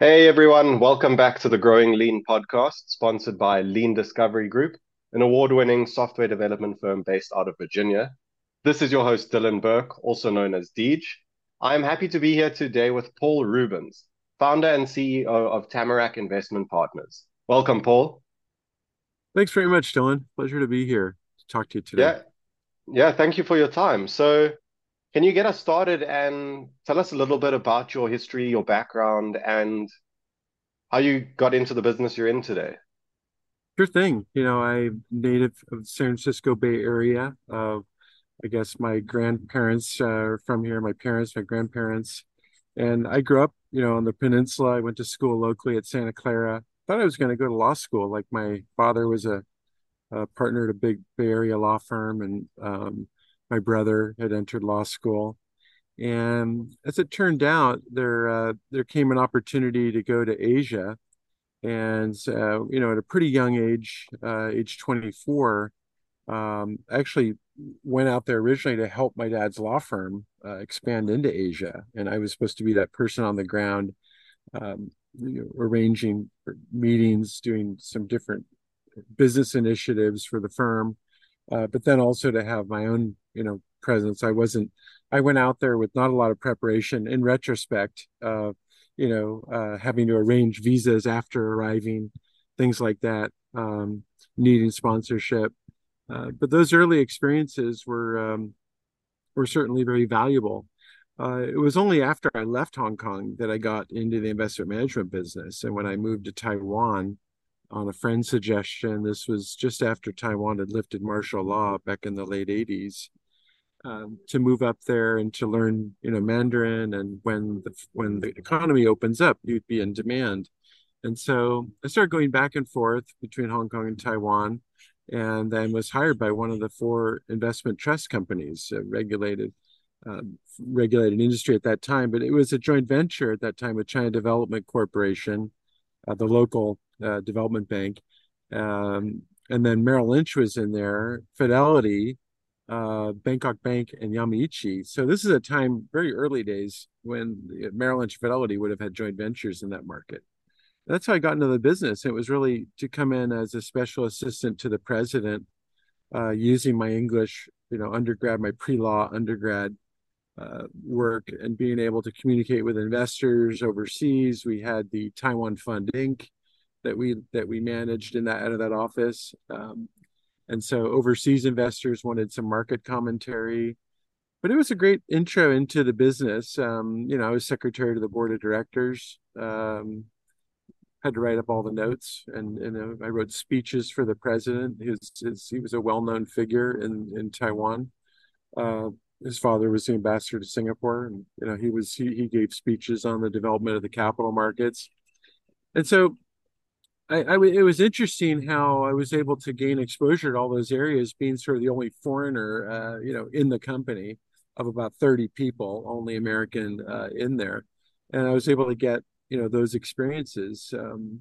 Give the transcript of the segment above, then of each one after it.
Hey everyone, welcome back to the Growing Lean podcast, sponsored by Lean Discovery Group, an award winning software development firm based out of Virginia. This is your host, Dylan Burke, also known as Deej. I am happy to be here today with Paul Rubens, founder and CEO of Tamarack Investment Partners. Welcome, Paul. Thanks very much, Dylan. Pleasure to be here to talk to you today. Yeah, yeah, thank you for your time. So, can you get us started and tell us a little bit about your history, your background, and how you got into the business you're in today? Sure thing. You know, I'm native of the San Francisco Bay Area. Uh, I guess my grandparents uh, are from here, my parents, my grandparents. And I grew up, you know, on the peninsula. I went to school locally at Santa Clara. Thought I was going to go to law school. Like my father was a, a partner at a big Bay Area law firm, and um, my brother had entered law school. And as it turned out, there uh, there came an opportunity to go to Asia, and uh, you know, at a pretty young age, uh, age 24, um, actually went out there originally to help my dad's law firm uh, expand into Asia, and I was supposed to be that person on the ground, um, you know, arranging meetings, doing some different business initiatives for the firm, uh, but then also to have my own you know presence. I wasn't. I went out there with not a lot of preparation. In retrospect, uh, you know, uh, having to arrange visas after arriving, things like that, um, needing sponsorship. Uh, but those early experiences were um, were certainly very valuable. Uh, it was only after I left Hong Kong that I got into the investment management business, and when I moved to Taiwan on a friend's suggestion, this was just after Taiwan had lifted martial law back in the late '80s um, to move up there and to learn, you know, Mandarin. And when the when the economy opens up, you'd be in demand. And so I started going back and forth between Hong Kong and Taiwan, and then was hired by one of the four investment trust companies, uh, regulated um, regulated industry at that time. But it was a joint venture at that time with China Development Corporation, uh, the local uh, development bank. Um, and then Merrill Lynch was in there, Fidelity, uh, Bangkok Bank and Yamaichi. So this is a time very early days when Merrill Lynch Fidelity would have had joint ventures in that market. That's how I got into the business. It was really to come in as a special assistant to the president, uh, using my English, you know, undergrad, my pre-law undergrad uh, work, and being able to communicate with investors overseas. We had the Taiwan Fund Inc. that we that we managed in that out of that office. Um, and so overseas investors wanted some market commentary. But it was a great intro into the business. Um, you know, I was secretary to the board of directors. Um, had to write up all the notes, and, and uh, I wrote speeches for the president. His, his he was a well-known figure in in Taiwan. Uh, his father was the ambassador to Singapore, and you know he was he, he gave speeches on the development of the capital markets, and so I, I, it was interesting how I was able to gain exposure to all those areas, being sort of the only foreigner, uh, you know, in the company of about 30 people, only American uh, in there, and I was able to get you know those experiences. Um,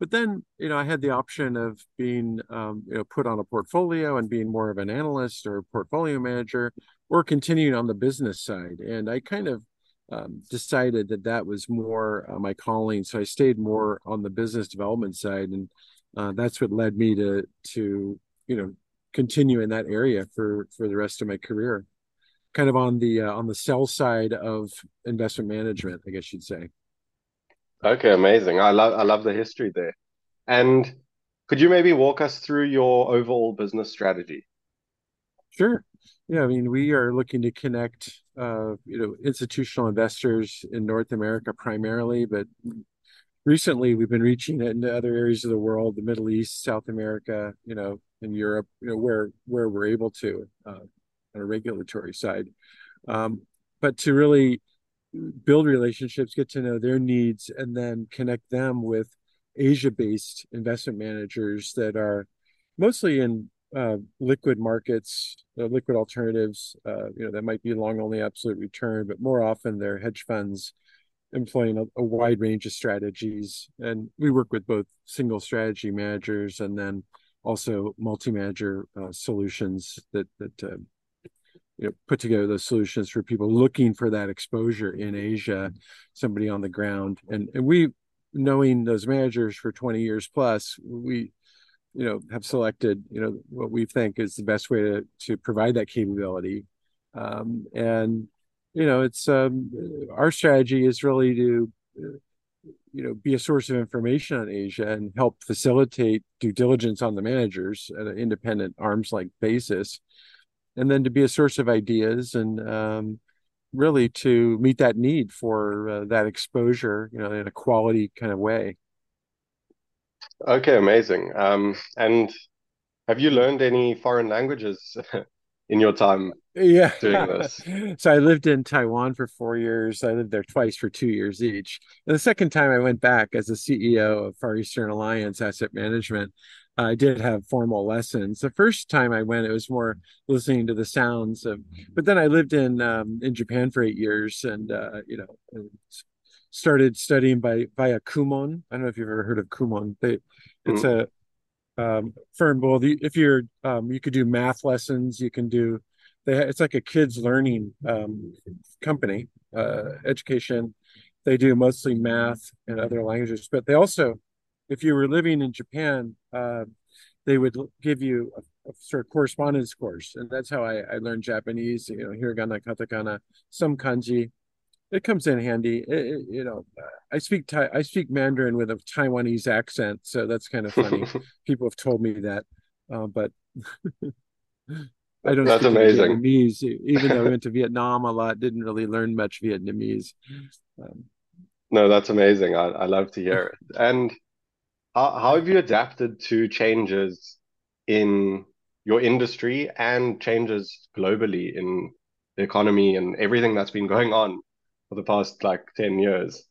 but then you know I had the option of being um, you know put on a portfolio and being more of an analyst or portfolio manager, or continuing on the business side, and I kind of um, decided that that was more uh, my calling. So I stayed more on the business development side, and uh, that's what led me to to you know continue in that area for for the rest of my career. Kind of on the uh, on the sell side of investment management, I guess you'd say. Okay, amazing. I love I love the history there. And could you maybe walk us through your overall business strategy? Sure. Yeah, I mean, we are looking to connect, uh, you know, institutional investors in North America primarily, but recently we've been reaching it into other areas of the world, the Middle East, South America, you know, and Europe, you know, where where we're able to uh, on a regulatory side, um, but to really build relationships, get to know their needs, and then connect them with Asia-based investment managers that are mostly in uh, liquid markets, uh, liquid alternatives, uh, you know, that might be long only absolute return, but more often they're hedge funds employing a, a, wide range of strategies. And we work with both single strategy managers and then also multi-manager uh, solutions that that uh, you know put together those solutions for people looking for that exposure in Asia, somebody on the ground. And and we knowing those managers for 20 years plus, we you know have selected you know what we think is the best way to to provide that capability. Um, and you know it's um, our strategy is really to you know be a source of information on asia and help facilitate due diligence on the managers at an independent arms like basis. And then to be a source of ideas and um, really to meet that need for uh, that exposure you know in a quality kind of way Okay, amazing. Um, and have you learned any foreign languages in your time Yeah. doing this? So I lived in Taiwan for four years. I lived there twice for two years each. And the second time I went back as the CEO of Far Eastern Alliance Asset Management, I did have formal lessons. The first time I went, it was more listening to the sounds of, but then I lived in um, in Japan for eight years and uh, you know, started studying by via Kumon. I don't know if you've ever heard of Kumon. They it's Mm, a um, firm. Well, the, if you're um, you could do math lessons, you can do they it's like a kids learning um, company, uh, education. They do mostly math and other languages, but they also, if you were living in Japan, uh, they would give you a, a sort of correspondence course, and that's how I, I learned Japanese. You know, hiragana, katakana, some kanji. It comes in handy. It, it, you know, I speak Thai, I speak Mandarin with a Taiwanese accent, so that's kind of funny. People have told me that, uh, but I don't That's amazing. Vietnamese, even though I went to Vietnam a lot, didn't really learn much Vietnamese. Um, No, that's amazing. I, I love to hear it. And how, how have you adapted to changes in your industry and changes globally in the economy and everything that's been going on for the past like 10 years?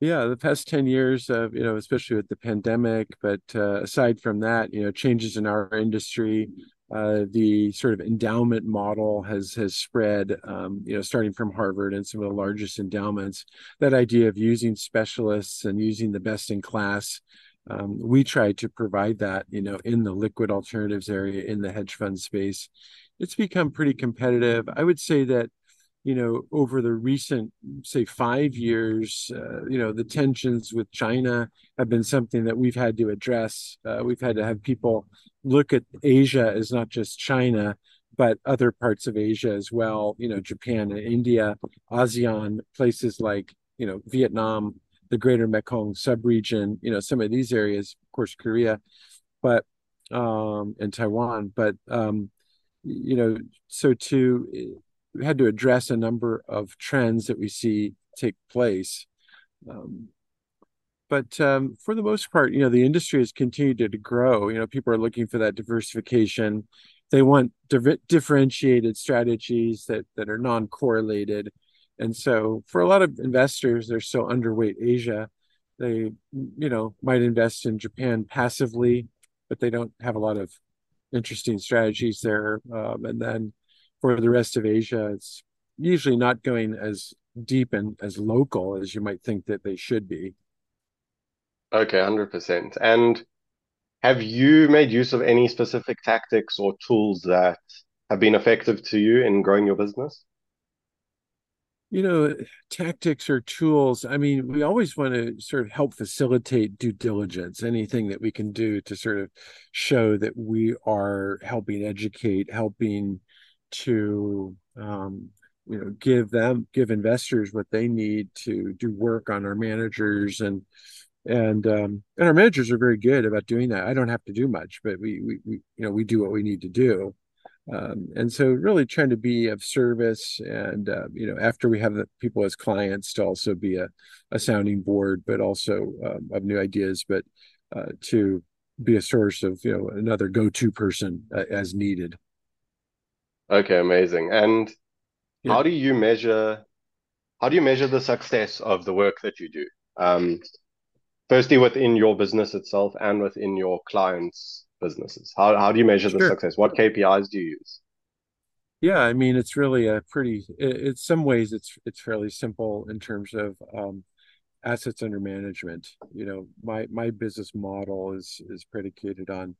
yeah, the past 10 years, uh, you know, especially with the pandemic, but uh, aside from that, you know, changes in our industry, uh, the sort of endowment model has has spread, um, you know, starting from Harvard and some of the largest endowments. That idea of using specialists and using the best in class, um, we try to provide that, you know, in the liquid alternatives area in the hedge fund space. It's become pretty competitive. I would say that you know, over the recent, say, five years, uh, you know, the tensions with China have been something that we've had to address. Uh, we've had to have people look at Asia as not just China, but other parts of Asia as well, you know, Japan and India, ASEAN, places like, you know, Vietnam, the greater Mekong subregion, you know, some of these areas, of course, Korea, but, um, and Taiwan. But, um, you know, so to had to address a number of trends that we see take place. Um, but um, for the most part, you know, the industry has continued to, grow. You know, people are looking for that diversification. They want di- differentiated strategies that that are non-correlated. And so, for a lot of investors, they're still underweight Asia. They, you know, might invest in Japan passively, but they don't have a lot of interesting strategies there. Um, and then for the rest of Asia, it's usually not going as deep and as local as you might think that they should be. Okay, 100%. And have you made use of any specific tactics or tools that have been effective to you in growing your business? You know, tactics or tools. I mean, we always want to sort of help facilitate due diligence, anything that we can do to sort of show that we are helping educate, helping to um, you know give them give investors what they need to do work on our managers and and um, and our managers are very good about doing that. I don't have to do much, but we we, we you know we do what we need to do. Um, and so really trying to be of service and uh, you know after we have the people as clients to also be a, a sounding board but also um, of new ideas but uh, to be a source of you know another go-to person uh, as needed Okay, amazing. And yeah how do you measure how do you measure the success of the work that you do? Um, firstly, within your business itself and within your clients' businesses. How how do you measure the success? What KPIs do you use? Yeah, I mean, it's really a pretty, it's some ways it's it's fairly simple in terms of um, assets under management. You know, my my business model is is predicated on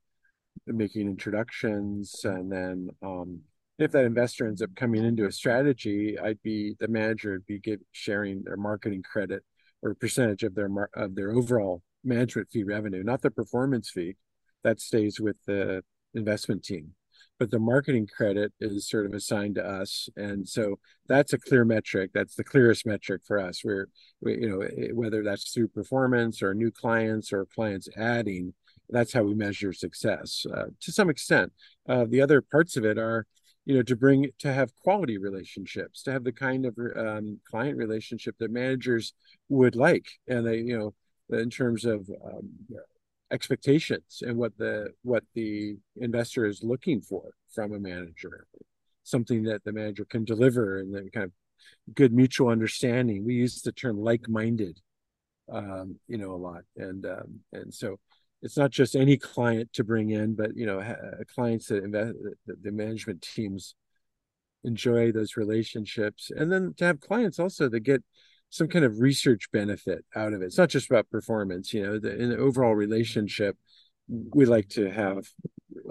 making introductions, and then um, if that investor ends up coming into a strategy, I'd be the manager would be sharing their marketing credit or percentage of their of their overall management fee revenue, not the performance fee. That stays with the investment team. But the marketing credit is sort of assigned to us. And so that's a clear metric. That's the clearest metric for us. Where we, you know whether that's through performance or new clients or clients adding that's how we measure success uh, to some extent. Uh, the other parts of it are you know to bring to have quality relationships to have the kind of um, client relationship that managers would like and they you know in terms of um, expectations and what the what the investor is looking for from a manager. Something that the manager can deliver and then kind of good mutual understanding. We use the term like-minded um, you know a lot. And um, and so it's not just any client to bring in but you know ha- clients that invest the management teams enjoy those relationships and then to have clients also that get some kind of research benefit out of it. It's not just about performance, you know, the, in the overall relationship, we like to have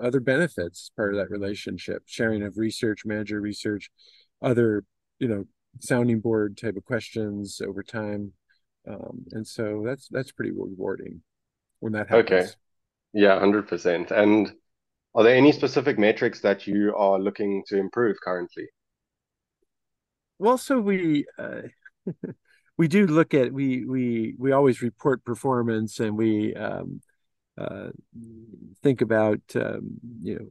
other benefits part of that relationship, sharing of research, manager research, other, you know, sounding board type of questions over time. Um, and so that's that's pretty rewarding when that happens. Okay. Yeah, 100%. And are there any specific metrics that you are looking to improve currently? Well, so we uh, we do look at we we we always report performance and we um, uh, think about um, you know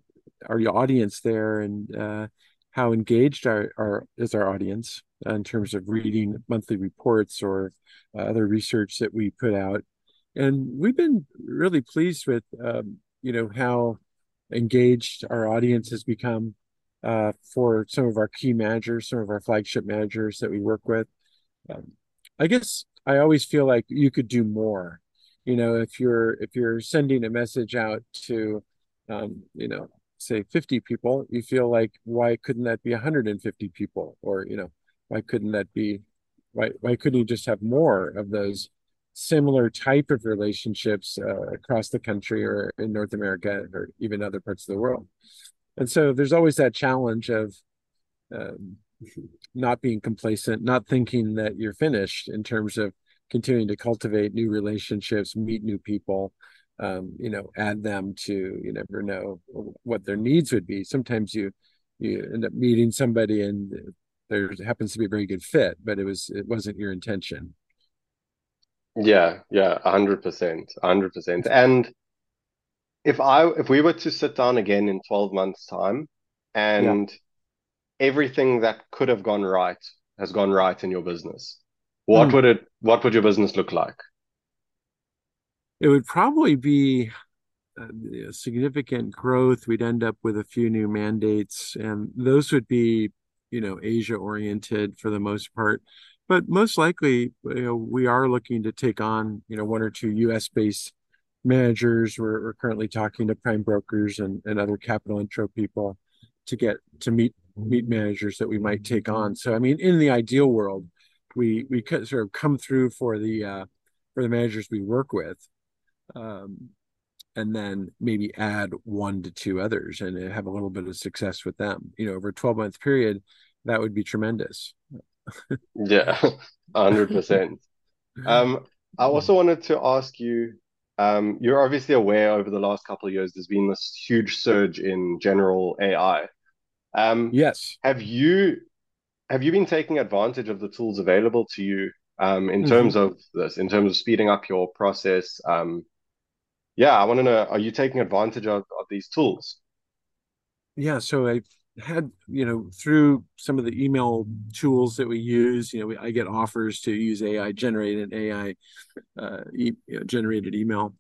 our audience there and uh, how engaged our, our is our audience in terms of reading monthly reports or uh, other research that we put out and we've been really pleased with um, you know how engaged our audience has become uh, for some of our key managers some of our flagship managers that we work with um, I guess I always feel like you could do more. You know, if you're if you're sending a message out to, um, you know, say 50 people, you feel like why couldn't that be 150 people? Or you know, why couldn't that be? Why why couldn't you just have more of those similar type of relationships uh, across the country or in North America or even other parts of the world? And so there's always that challenge of um, not being complacent, not thinking that you're finished in terms of continuing to cultivate new relationships, meet new people, um, you know, add them to you never know what their needs would be. Sometimes you you end up meeting somebody and there happens to be a very good fit, but it was it wasn't your intention. Yeah, yeah, a hundred percent, a hundred percent. And if I if we were to sit down again in 12 months' time and yeah everything that could have gone right has gone right in your business, what mm. would it what would your business look like? It would probably be uh, significant growth. We'd end up with a few new mandates, and those would be, you know, Asia oriented for the most part. But most likely, you know, we are looking to take on, you know, one or two U.S. based managers. We're, we're currently talking to prime brokers and, and other capital intro people to get to meet meet managers that we might take on. So I mean, in the ideal world, we we sort of come through for the uh, for the managers we work with, um, and then maybe add one to two others and have a little bit of success with them. You know, over a twelve month period, that would be tremendous. Yeah, hundred percent. Um, I also wanted to ask you. Um, you're obviously aware over the last couple of years there's been this huge surge in general AI. Um, yes. Have you have you been taking advantage of the tools available to you um, in mm-hmm. terms of this, in terms of speeding up your process? Um, yeah, I want to know: Are you taking advantage of, of these tools? Yeah, so I've had you know through some of the email tools that we use you know we, i get offers to use ai generated ai uh, e- generated email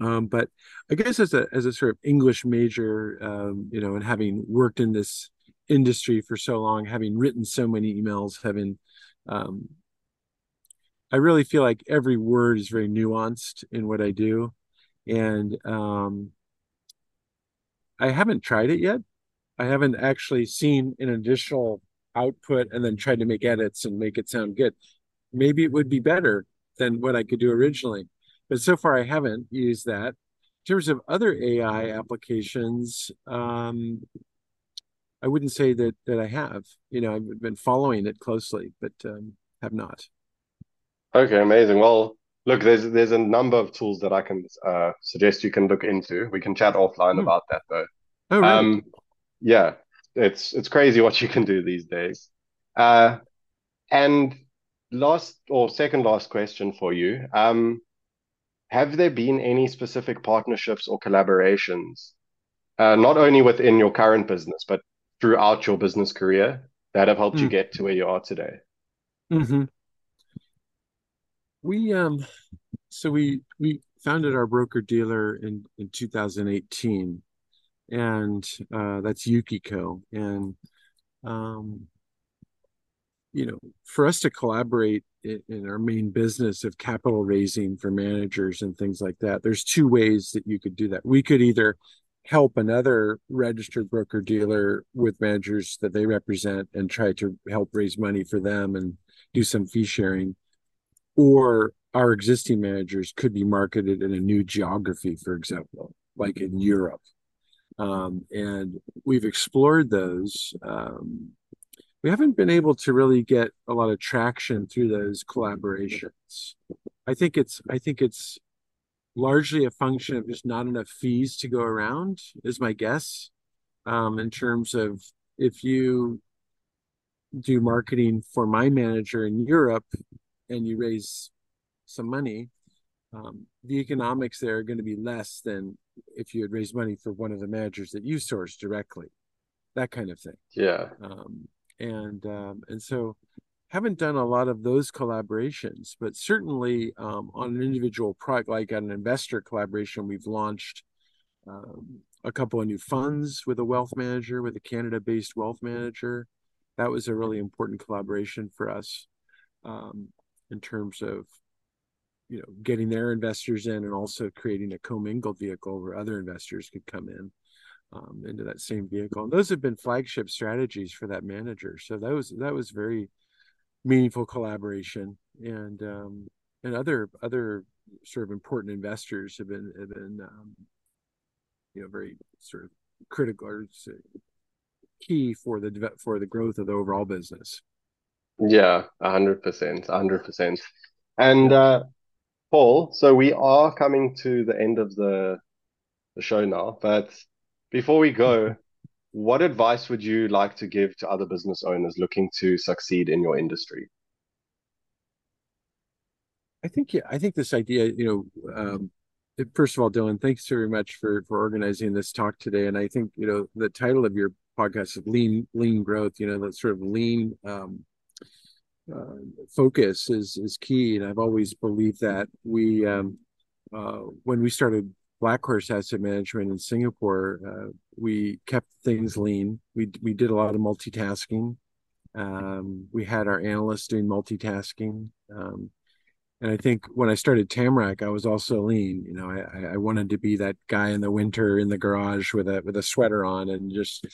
um, but I guess as a as a sort of English major, um, you know, and having worked in this industry for so long, having written so many emails, having um, I really feel like every word is very nuanced in what I do, and um, I haven't tried it yet. I haven't actually seen an additional output and then tried to make edits and make it sound good. Maybe it would be better than what I could do originally but so far I haven't used that. In terms of other AI applications, um, I wouldn't say that that I have. You know, I've been following it closely, but um, have not. Okay, amazing. Well, look, there's there's a number of tools that I can uh, suggest you can look into. We can chat offline Hmm. about that though. Oh, really? Um, yeah, it's it's crazy what you can do these days. Uh, and last or second last question for you. Um, have there been any specific partnerships or collaborations, uh, not only within your current business, but throughout your business career that have helped you Hmm. get to where you are today? hmm We um so we we founded our broker dealer in in 2018 and uh that's Yukiko and um you know for us to collaborate in, in our main business of capital raising for managers and things like that there's two ways that you could do that we could either help another registered broker dealer with managers that they represent and try to help raise money for them and do some fee sharing or our existing managers could be marketed in a new geography, for example, like in Europe. Um, and we've explored those. Um, we haven't been able to really get a lot of traction through those collaborations. I think it's I think it's largely a function of just not enough fees to go around, is my guess. Um, in terms of if you do marketing for my manager in Europe and you raise some money, um, the economics there are going to be less than if you had raised money for one of the managers that you source directly, that kind of thing. Yeah. Um, and um, and so haven't done a lot of those collaborations, but certainly um, on an individual product, like an investor collaboration, we've launched um, a couple of new funds with a wealth manager, with a Canada-based wealth manager. That was a really important collaboration for us um, in terms of you know getting their investors in and also creating a commingled vehicle where other investors could come in um, into that same vehicle. And those have been flagship strategies for that manager. So that was that was very meaningful collaboration and um, and other other sort of important investors have been have been um, you know very sort of critical or key for the for the growth of the overall business. Yeah, a hundred percent, a hundred percent. And uh, Paul, so we are coming to the end of the the show now, but before we go, what advice would you like to give to other business owners looking to succeed in your industry? I think yeah, I think this idea, you know, um, first of all, Dylan, thanks very much for for organizing this talk today. And I think you know the title of your podcast is lean lean growth. You know, that sort of lean um, uh, focus is is key. And I've always believed that we um, uh, when we started Black Horse Asset Management in Singapore, uh, we kept things lean. We we did a lot of multitasking. Um, we had our analysts doing multitasking. Um, and I think when I started Tamarack, I was also lean. You know, I, I wanted to be that guy in the winter in the garage with a with a sweater on and just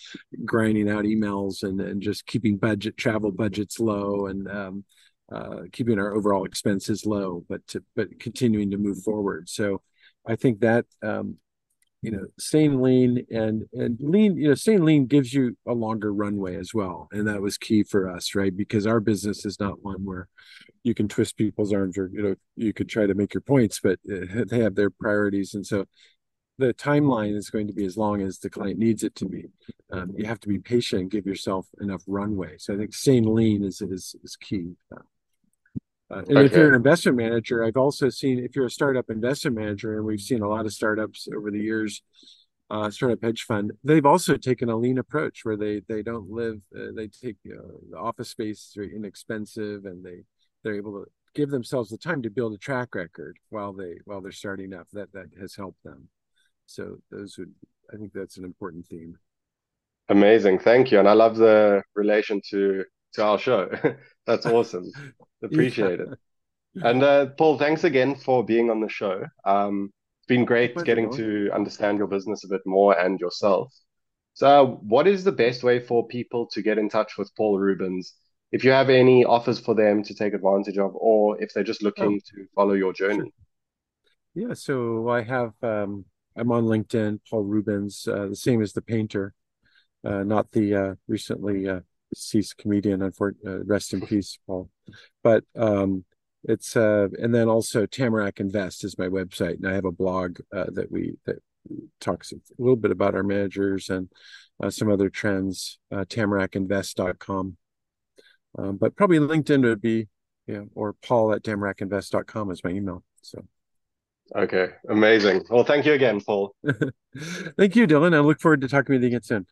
grinding out emails and and just keeping budget travel budgets low and um, uh, keeping our overall expenses low, but to, but continuing to move forward. So I think that um, you know staying lean and and lean you know staying lean gives you a longer runway as well. And that was key for us right? Because our business is not one where you can twist people's arms or you know you could try to make your points but uh, they have their priorities. And so the timeline is going to be as long as the client needs it to be. Um, you have to be patient give yourself enough runway. So i think staying lean is is, is key uh, uh, and if you're an investment manager, I've also seen if you're a startup investment manager, and we've seen a lot of startups over the years, uh, startup hedge fund, they've also taken a lean approach where they they don't live, uh, they take the office space is very inexpensive, and they they're able to give themselves the time to build a track record while they while they're starting up. That that has helped them. So those would, I think that's an important theme. Amazing. Thank you. And I love the relation to to our show. That's awesome. Appreciate it. And uh, Paul, thanks again for being on the show. Um, it's been great getting to understand your business a bit more and yourself. So, what is the best way for people to get in touch with Paul Rubens? If you have any offers for them to take advantage of, or if they're just Oh, looking to follow your journey. Yeah, so I have um, I'm on LinkedIn, Paul Rubens, uh, the same as the painter. uh, not the uh, recently uh, deceased comedian. Unfortunately, uh, rest in peace, Paul. But um, it's uh, and then also Tamarack Invest is my website, and I have a blog uh, that we that talks a little bit about our managers and uh, some other trends. Uh, TamaracKinvest.com, um, but probably LinkedIn would be yeah, or Paul at TamaracKinvest.com is my email. So. Okay, amazing. Well, thank you again, Paul. thank you, Dylan. I look forward to talking with you again soon.